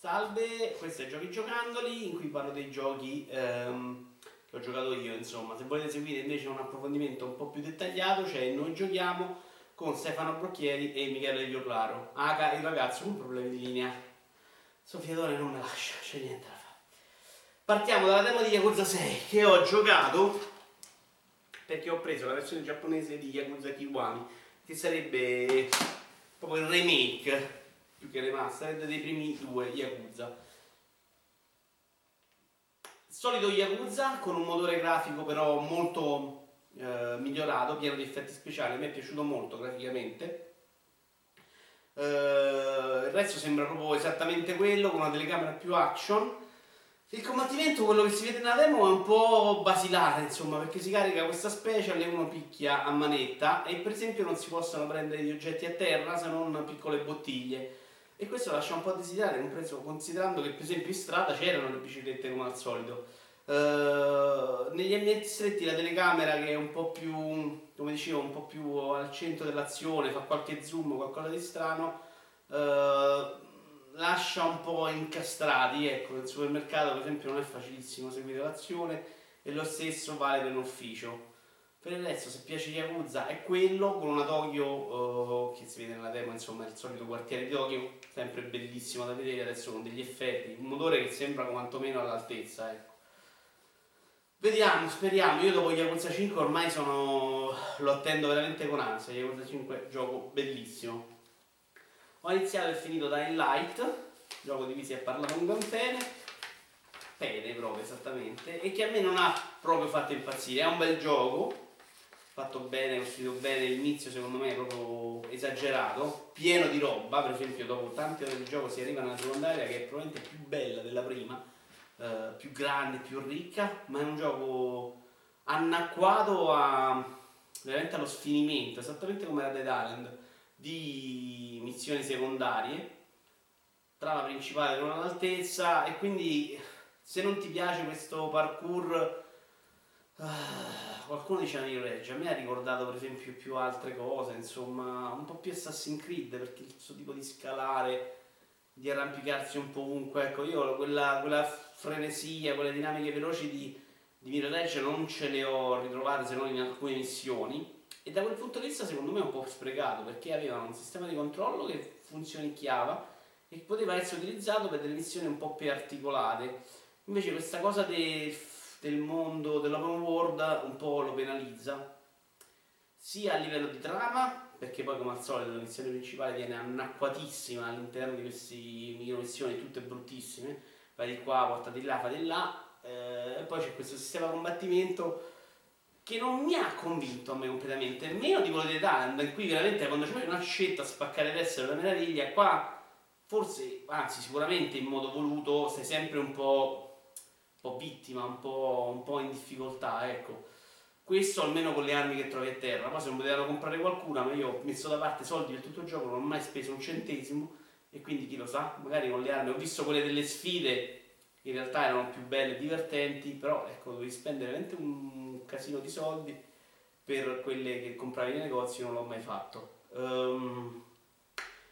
Salve, questo è Giochi Giocandoli in cui parlo dei giochi ehm, che ho giocato io, insomma. Se volete seguire invece un approfondimento un po' più dettagliato c'è Noi Giochiamo con Stefano Brocchieri e Michele Violaro, Aga il ragazzo con problemi di linea. Sofia Dore non me lascia, c'è niente da fare. Partiamo dalla demo di Yakuza 6 che ho giocato perché ho preso la versione giapponese di Yakuza Kiwami che sarebbe proprio il remake più che remastered dei primi due Yakuza. Solito Yakuza con un motore grafico però molto eh, migliorato, pieno di effetti speciali, me è piaciuto molto graficamente. Eh, il resto sembra proprio esattamente quello, con una telecamera più action. Il combattimento, quello che si vede nella demo, è un po' basilare, insomma, perché si carica questa special e uno picchia a manetta e per esempio non si possono prendere gli oggetti a terra se non piccole bottiglie e questo lascia un po' a desiderare, considerando che per esempio in strada c'erano le biciclette come al solito. Uh, negli ambienti stretti la telecamera che è un po' più, come dicevo, un po' più al centro dell'azione, fa qualche zoom, qualcosa di strano, uh, lascia un po' incastrati, ecco, nel supermercato per esempio non è facilissimo seguire l'azione e lo stesso vale per l'ufficio. Per il resto, se piace Yakuza, è quello con una Tokyo uh, che si vede nella demo, insomma, il solito quartiere di Tokyo, sempre bellissimo da vedere adesso con degli effetti, un motore che sembra quantomeno all'altezza, ecco. Vediamo, speriamo, io dopo Yakuza 5 ormai sono... lo attendo veramente con ansia, Yakuza 5 gioco bellissimo. Ho iniziato e finito Dying Light, gioco di cui si è parlato un bene, pene proprio esattamente, e che a me non ha proprio fatto impazzire, è un bel gioco, fatto bene, costruito bene, l'inizio secondo me è proprio esagerato, pieno di roba, per esempio dopo tante ore di gioco si arriva nella secondaria che è probabilmente più bella della prima, eh, più grande, più ricca, ma è un gioco anacquato a, veramente allo sfinimento, esattamente come la Dead Island, di missioni secondarie, trama principale non all'altezza e quindi se non ti piace questo parkour Ah, qualcuno dice Unreal Edge, a me ha ricordato per esempio più altre cose, insomma, un po' più Assassin's Creed perché il suo tipo di scalare, di arrampicarsi un po' ovunque, ecco, io quella, quella frenesia, quelle dinamiche veloci di, di Mirror Edge non ce le ho ritrovate se non in alcune missioni e da quel punto di vista secondo me è un po' sprecato perché avevano un sistema di controllo che funzionicchiava e poteva essere utilizzato per delle missioni un po' più articolate. Invece questa cosa del del mondo dell'open world un po' lo penalizza, sia a livello di trama, perché poi come al solito la missione principale viene annacquatissima all'interno di queste micro missioni tutte bruttissime, vai di qua, porta di là, fai di là, eh, e poi c'è questo sistema combattimento che non mi ha convinto a me completamente, meno di quello di Thailand, in cui veramente quando c'è una scelta a spaccare è una meraviglia, qua forse, anzi sicuramente in modo voluto, sei sempre un po' po' vittima, un po', un po', in difficoltà, ecco. Questo almeno con le armi che trovi a terra. Poi se non potevano comprare qualcuna, ma io ho messo da parte soldi per tutto il gioco, non ho mai speso un centesimo e quindi chi lo sa, magari con le armi ho visto quelle delle sfide in realtà erano più belle e divertenti, però ecco, dovevi spendere veramente un casino di soldi per quelle che compravi nei negozi, non l'ho mai fatto. Um,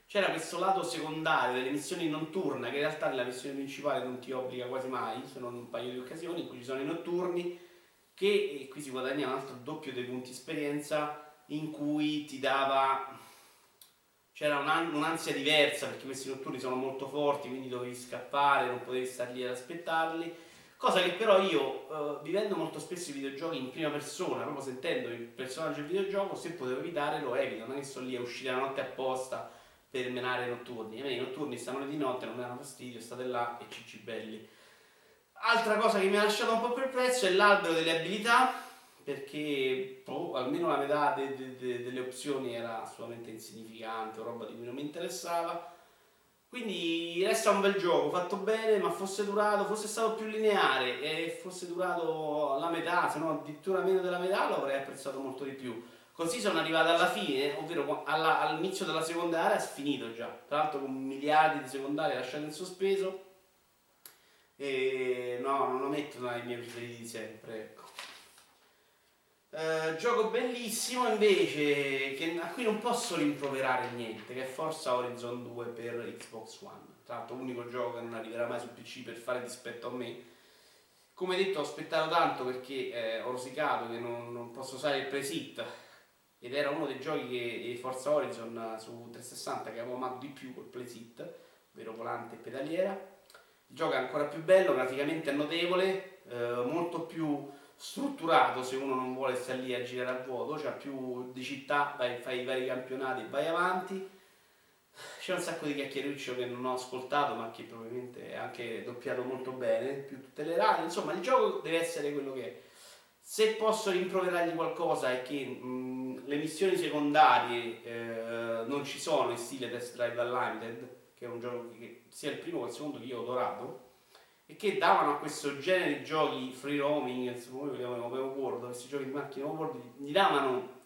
c'era questo lato secondario delle missioni notturne che in realtà nella missione principale non ti obbliga quasi mai, se non un paio di occasioni in cui ci sono i notturni che qui si guadagna un altro doppio dei punti esperienza in cui ti dava c'era un'ansia diversa perché questi notturni sono molto forti quindi dovevi scappare, non potevi stare lì ad aspettarli cosa che però io eh, vivendo molto spesso i videogiochi in prima persona proprio sentendo il personaggio del videogioco se potevo evitare lo evito non è che sto lì a uscire la notte apposta per menare i notturni. Me i notturni stavano di notte, non mi danno fastidio, state là e cicci belli. Altra cosa che mi ha lasciato un po' perplesso è l'albero delle abilità, perché oh, almeno la metà de, de, de, delle opzioni era assolutamente insignificante roba di cui non mi interessava. Quindi resta un bel gioco, fatto bene, ma fosse durato, fosse stato più lineare e fosse durato la metà, se no addirittura meno della metà, lo avrei apprezzato molto di più. Così sono arrivato alla fine, ovvero alla, all'inizio della seconda area, finito già. Tra l'altro con miliardi di secondarie lasciate in sospeso. E no, non lo metto tra i miei preferiti di sempre, ecco. Uh, gioco bellissimo invece che, a cui non posso rimproverare niente che è Forza Horizon 2 per Xbox One tra l'altro l'unico gioco che non arriverà mai su PC per fare dispetto a me. Come detto ho aspettato tanto perché eh, ho rosicato che non, non, posso usare il presit ed era uno dei giochi che Forza Horizon su 360 che avevo amato di più col playsit, ovvero volante e pedaliera. Il gioco è ancora più bello, graficamente è notevole, eh, molto più strutturato se uno non vuole stare lì a girare a vuoto, c'ha più di città, vai, fai i vari campionati e vai avanti. C'è un sacco di chiacchieruccio che non ho ascoltato, ma che probabilmente è anche doppiato molto bene, più tutte le radio. Insomma, il gioco deve essere quello che è. Se posso rimproverargli qualcosa è che mh, le missioni secondarie eh, non ci sono in stile Test Drive Unlimited, che è un gioco che sia il primo che il secondo che io ho adorato e che davano a questo genere di giochi free roaming, insomma, noi vogliamo open world, questi giochi di macchine open world, gli davano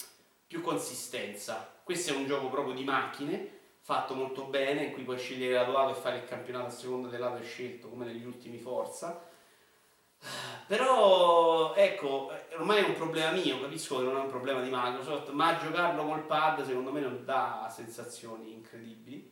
più consistenza. Questo è un gioco proprio di macchine, fatto molto bene, in cui puoi scegliere la tua auto e fare il campionato a seconda dell'auto scelto, come negli ultimi Forza. Però ecco, ormai è un problema mio, capisco che non è un problema di Microsoft, ma giocarlo col pad secondo me non dà sensazioni incredibili.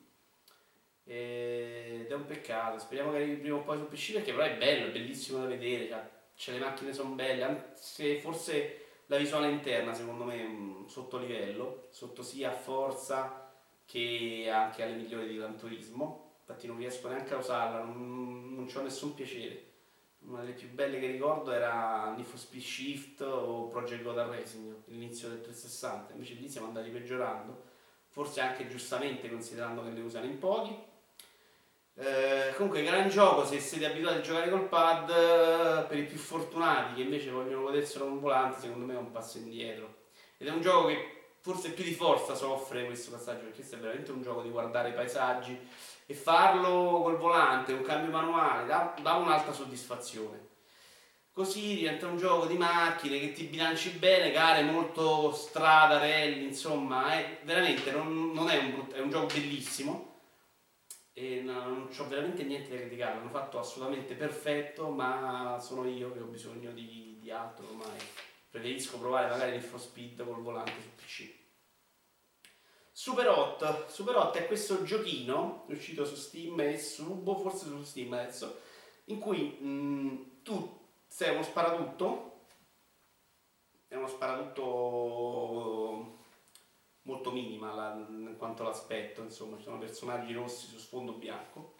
Ed è un peccato, speriamo che arrivi prima o poi su PC perché però è bello, è bellissimo da vedere, cioè, cioè le macchine sono belle, anzi forse la visuale interna secondo me è un sottolivello, sotto sia a forza che anche alle migliori di Gran Turismo, infatti non riesco neanche a usarla, non, non ho nessun piacere. Una delle più belle che ricordo era Need Speed Shift o Project Gotham Racing, l'inizio del 360, invece lì siamo andati peggiorando, forse anche giustamente considerando che le usano in pochi eh, comunque, gran gioco se siete abituati a giocare col pad. Eh, per i più fortunati che invece vogliono goderselo con volante, secondo me è un passo indietro. Ed è un gioco che forse più di forza soffre questo passaggio perché questo è veramente un gioco di guardare paesaggi e farlo col volante, un cambio manuale, dà, dà un'alta soddisfazione. Così diventa un gioco di macchine che ti bilanci bene, gare molto strada, rally, insomma, è veramente non, non è, un brutto, è un gioco bellissimo e non ho veramente niente da criticare, l'hanno fatto assolutamente perfetto, ma sono io che ho bisogno di, di altro ormai. Preferisco provare magari il for speed col volante su PC. Super Hot. Super Hot è questo giochino uscito su Steam e su, boh, forse su Steam adesso, in cui mh, tu sei uno sparatutto, è uno sparatutto molto minima la, in quanto all'aspetto, insomma, ci sono personaggi rossi su sfondo bianco.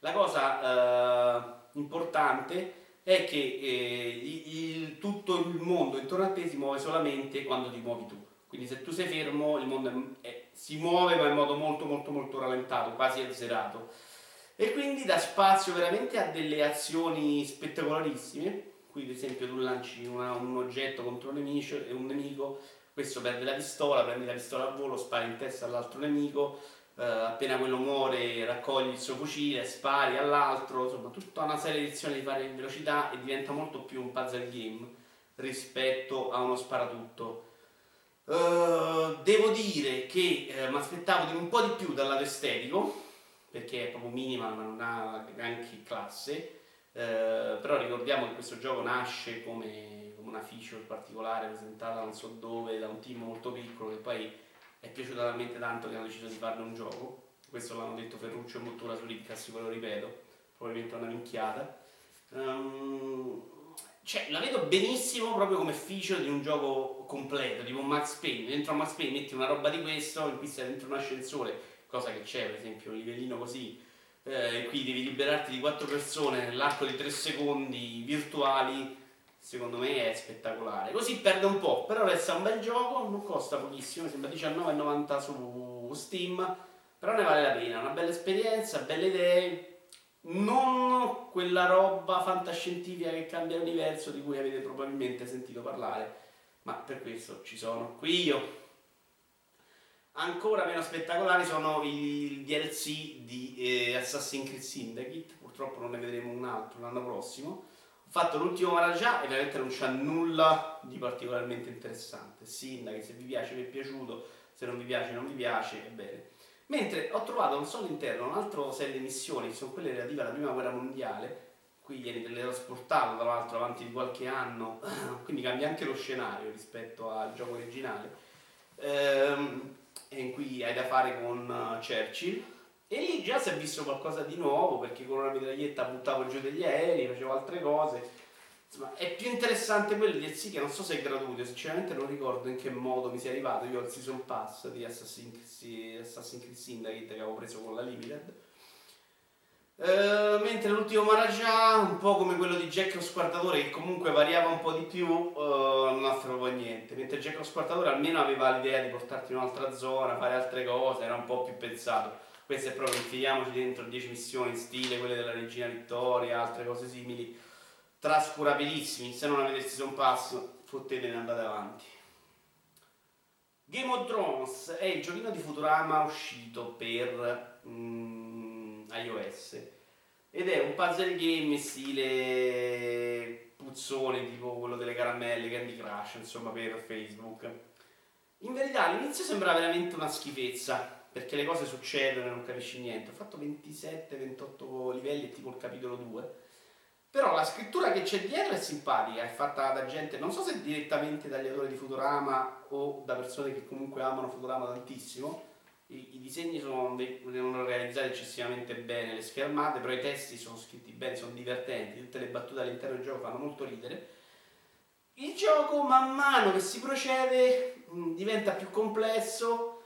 La cosa eh, importante è che eh, il, tutto il mondo intorno a te si muove solamente quando ti muovi tu. Quindi se tu sei fermo il mondo è, è, si muove ma in modo molto molto molto rallentato, quasi azzerato. E quindi dà spazio veramente a delle azioni spettacolarissime. Qui ad esempio tu lanci una, un oggetto contro un nemico, un nemico questo perde la pistola, prendi la pistola a volo, spari in testa all'altro nemico, eh, appena quello muore raccogli il suo fucile, spari all'altro, insomma tutta una serie di azioni di fare in velocità e diventa molto più un puzzle game rispetto a uno sparatutto. Uh, devo dire che uh, mi aspettavo di un po' di più dal lato estetico, perché è proprio minima ma non ha granché classe, uh, però ricordiamo che questo gioco nasce come una feature particolare presentata non so dove da un team molto piccolo che poi è piaciuta talmente tanto che hanno deciso di farne un gioco. Questo l'hanno detto Ferruccio e Mottura su Riccas, ve lo ripeto, probabilmente una minchiata. Um, cioè, la vedo benissimo proprio come feature di un gioco completo, tipo Max Payne. Dentro Max Payne metti una roba di questo, in cui stai dentro un ascensore, cosa che c'è, per esempio, un livellino così, eh, qui devi liberarti di quattro persone nell'arco di tre secondi virtuali secondo me è spettacolare. Così perde un po', però resta un bel gioco, non costa pochissimo, sembra 19,90 su Steam, però ne vale la pena, una bella esperienza, belle idee, non quella roba fantascientifica che cambia l'universo di cui avete probabilmente sentito parlare, ma per questo ci sono qui io. Ancora meno spettacolari sono i DLC di eh, Assassin's Creed Syndicate, purtroppo non ne vedremo un altro l'anno prossimo fatto l'ultimo Maharaja e veramente non c'è nulla di particolarmente interessante. Sinda che se vi piace vi è piaciuto, se non vi piace non vi piace, è bene. Mentre ho trovato non solo all'interno un altro serie di missioni, che sono quelle relative alla prima guerra mondiale, qui viene teletrasportato tra l'altro avanti di qualche anno, quindi cambia anche lo scenario rispetto al gioco originale, ehm, in cui hai da fare con uh, Churchill, e lì già si è visto qualcosa di nuovo perché con una mitraglietta buttavo giù degli aerei, facevo altre cose. Insomma, è più interessante quello di DLC che non so se è gratuito, sinceramente non ricordo in che modo mi sia arrivato. Io il Season Pass di Assassin's Creed, Assassin's Creed Syndicate che avevo preso con la Limited. Uh, mentre l'ultimo Maharaja, un po' come quello di Jack lo Squartatore, che comunque variava un po' di più, uh, non ha proprio niente. Mentre Jack lo Squartatore almeno aveva l'idea di portarti in un'altra zona, fare altre cose, era un po' più pensato. Questo è proprio infiliamoci dentro 10 missioni stile quelle della Regina Vittoria, altre cose simili, trascurabilissimi. Se non avete il Season Pass, fottetene andate avanti. Game of Thrones è il giochino di Futurama uscito per... Mm, iOS ed è un puzzle game stile puzzone tipo quello delle caramelle Candy Crush insomma per Facebook in verità all'inizio sembra veramente una schifezza perché le cose succedono e non capisci niente ho fatto 27-28 livelli tipo il capitolo 2 però la scrittura che c'è dietro è simpatica, è fatta da gente, non so se direttamente dagli autori di Futurama o da persone che comunque amano Futurama tantissimo, i, i disegni sono, sono realizzati eccessivamente bene, le schermate, però i testi sono scritti bene, sono divertenti, tutte le battute all'interno del gioco fanno molto ridere. Il gioco man mano che si procede mh, diventa più complesso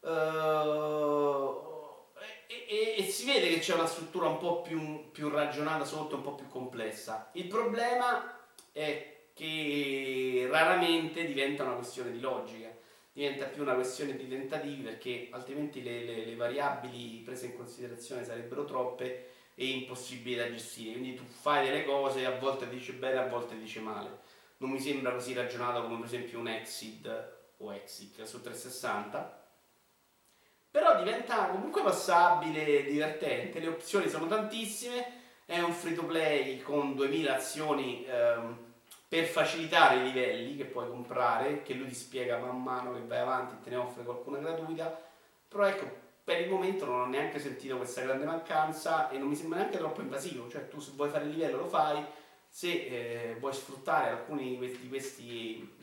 uh, e, e, si vede che c'è una struttura un po' più, più ragionata sotto, un po' più complessa. Il problema è che raramente diventa una questione di logica diventa più una questione di tentativi perché altrimenti le, le, le variabili prese in considerazione sarebbero troppe e impossibili da gestire. Quindi tu fai delle cose, a volte dice bene, a volte dice male. Non mi sembra così ragionato come per esempio un Exit o Exit su 360. Però diventa comunque passabile, divertente, le opzioni sono tantissime, è un free to play con 2000 azioni ehm, per facilitare i livelli che puoi comprare, che lui ti spiega man mano che vai avanti e te ne offre qualcuna gratuita, però ecco, per il momento non ho neanche sentito questa grande mancanza e non mi sembra neanche troppo invasivo, cioè tu se vuoi fare il livello lo fai, se eh, vuoi sfruttare alcuni di questi, di questi,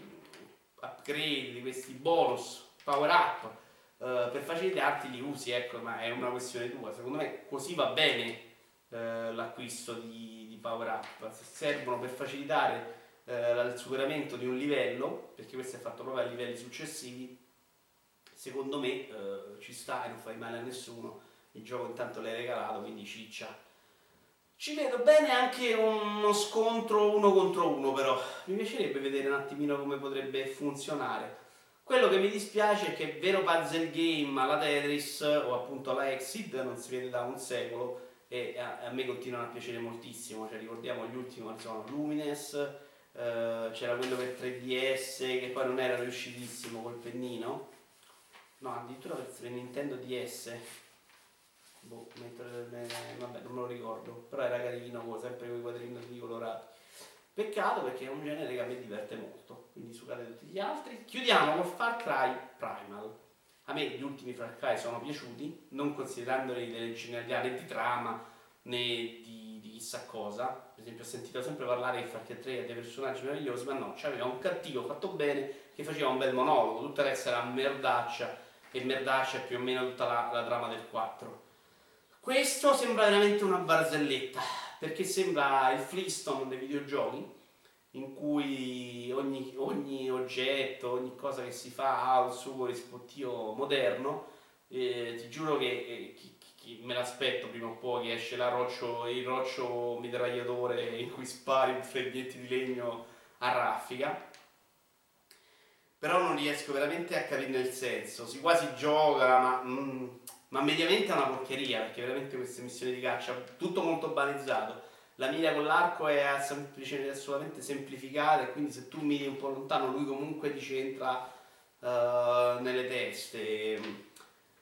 upgrade, di questi bonus, power up, eh, per facilitarti li usi, ecco, ma è una questione tua, secondo me così va bene eh, l'acquisto di, di power up, se servono per facilitare eh, il superamento di un livello, perché questo è fatto proprio a livelli successivi, secondo me eh, ci sta e non fai male a nessuno. Il gioco intanto l'hai regalato, quindi ciccia. Ci vedo bene anche uno scontro uno contro uno, però mi piacerebbe vedere un attimino come potrebbe funzionare. Quello che mi dispiace è che vero puzzle game alla Tetris o appunto alla Exit non si vede da un secolo e a, a me continuano a piacere moltissimo. Cioè, ricordiamo gli ultimi, sono Lumines, Uh, c'era quello per 3DS che poi non era riuscitissimo col pennino. No, addirittura per Nintendo DS. Boh, mentre, eh, vabbè, non me lo ricordo. Però era carino, sempre con i quadrini colorati. Peccato perché è un genere che a me diverte molto. Quindi sucate tutti gli altri. Chiudiamo con Far Cry Primal. A me gli ultimi Far Cry sono piaciuti, non considerandoli delle genialità né di trama né di, di chissà cosa per esempio ho sentito sempre parlare di Far Cry 3 dei personaggi meravigliosi, ma no, c'aveva un cattivo fatto bene che faceva un bel monologo, tutta il era merdaccia e merdaccia più o meno tutta la, la trama del 4. Questo sembra veramente una barzelletta, perché sembra il Flintstone dei videogiochi, in cui ogni, ogni oggetto, ogni cosa che si fa ha il suo rispettivo moderno. Eh, ti giuro che eh, chi, me l'aspetto prima o poi che esce roccio, il roccio mitragliatore in cui spari un fernietti di legno a raffica però non riesco veramente a capirne il senso si quasi gioca ma, mm, ma mediamente è una porcheria perché veramente queste missioni di caccia tutto molto banalizzato la mira con l'arco è assolutamente semplificata e quindi se tu miri un po' lontano lui comunque ti centra uh, nelle teste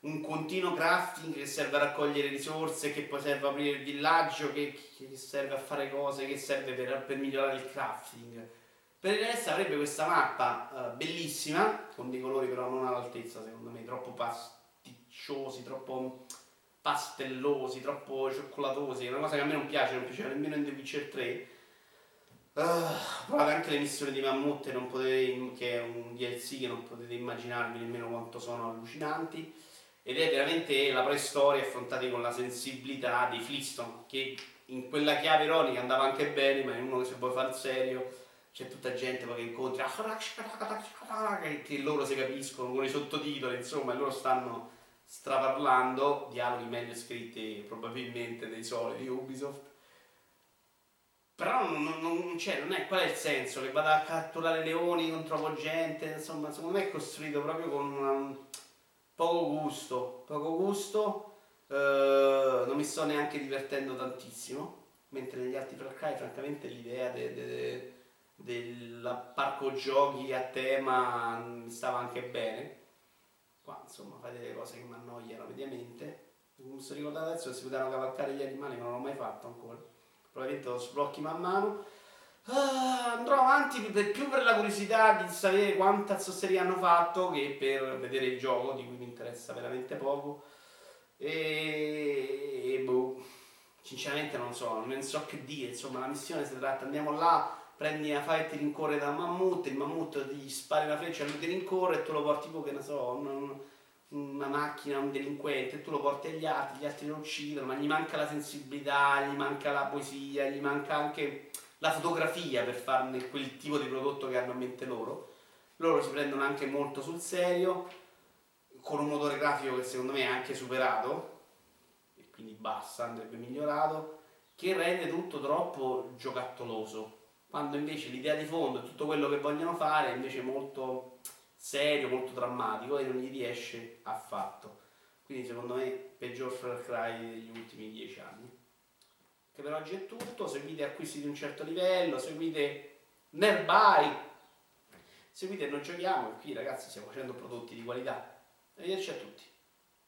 un continuo crafting che serve a raccogliere risorse, che poi serve a aprire il villaggio, che, che serve a fare cose, che serve per, per, migliorare il crafting. Per il resto avrebbe questa mappa uh, bellissima, con dei colori però non all'altezza secondo me, troppo pasticciosi, troppo pastellosi, troppo cioccolatosi, è una cosa che a me non piace, non piaceva nemmeno in The Witcher 3. Uh, provate anche le missioni di Mammut potete, che è un DLC che non potete immaginarvi nemmeno quanto sono allucinanti ed è veramente la preistoria affrontata con la sensibilità dei Flintstone che in quella chiave ironica andava anche bene ma in uno che se vuoi fare il serio c'è tutta gente che incontri che loro si capiscono con i sottotitoli insomma e loro stanno straparlando dialoghi meglio scritti probabilmente dei soliti Ubisoft. Però non, non, non, cioè, non è qual è il senso? Che vada a catturare leoni non trovo gente insomma secondo me è costruito proprio con una, poco gusto poco gusto eh, non mi sto neanche divertendo tantissimo mentre negli altri Far Cry francamente l'idea de, de, de, del parco giochi a tema mi stava anche bene qua insomma fate delle cose che mi annoiano mediamente non sto ricordando adesso se si potevano cavalcare gli animali ma non l'ho mai fatto ancora probabilmente lo sblocchi man mano. Uh, andrò avanti per, più per la curiosità di sapere quanta zozzeria hanno fatto che per vedere il gioco di cui mi interessa veramente poco. E, e boh, sinceramente non so, non so che dire. Insomma, la missione si tratta: andiamo là, prendi la fai e ti rincorre da mammut, il mammut ti spari una freccia, lui ti rincorre e tu lo porti tipo che ne so. Non, una macchina, un delinquente, tu lo porti agli altri, gli altri lo uccidono, ma gli manca la sensibilità, gli manca la poesia, gli manca anche la fotografia per farne quel tipo di prodotto che hanno in mente loro. Loro si prendono anche molto sul serio, con un motore grafico che secondo me è anche superato, e quindi basta, andrebbe migliorato, che rende tutto troppo giocattoloso, quando invece l'idea di fondo tutto quello che vogliono fare è invece molto serio, molto drammatico e non gli riesce affatto. Quindi secondo me peggior Far Cry degli ultimi dieci anni. Che per oggi è tutto, seguite acquisti di un certo livello, seguite Nearby, seguite Non Giochiamo, qui ragazzi stiamo facendo prodotti di qualità. Arrivederci a tutti.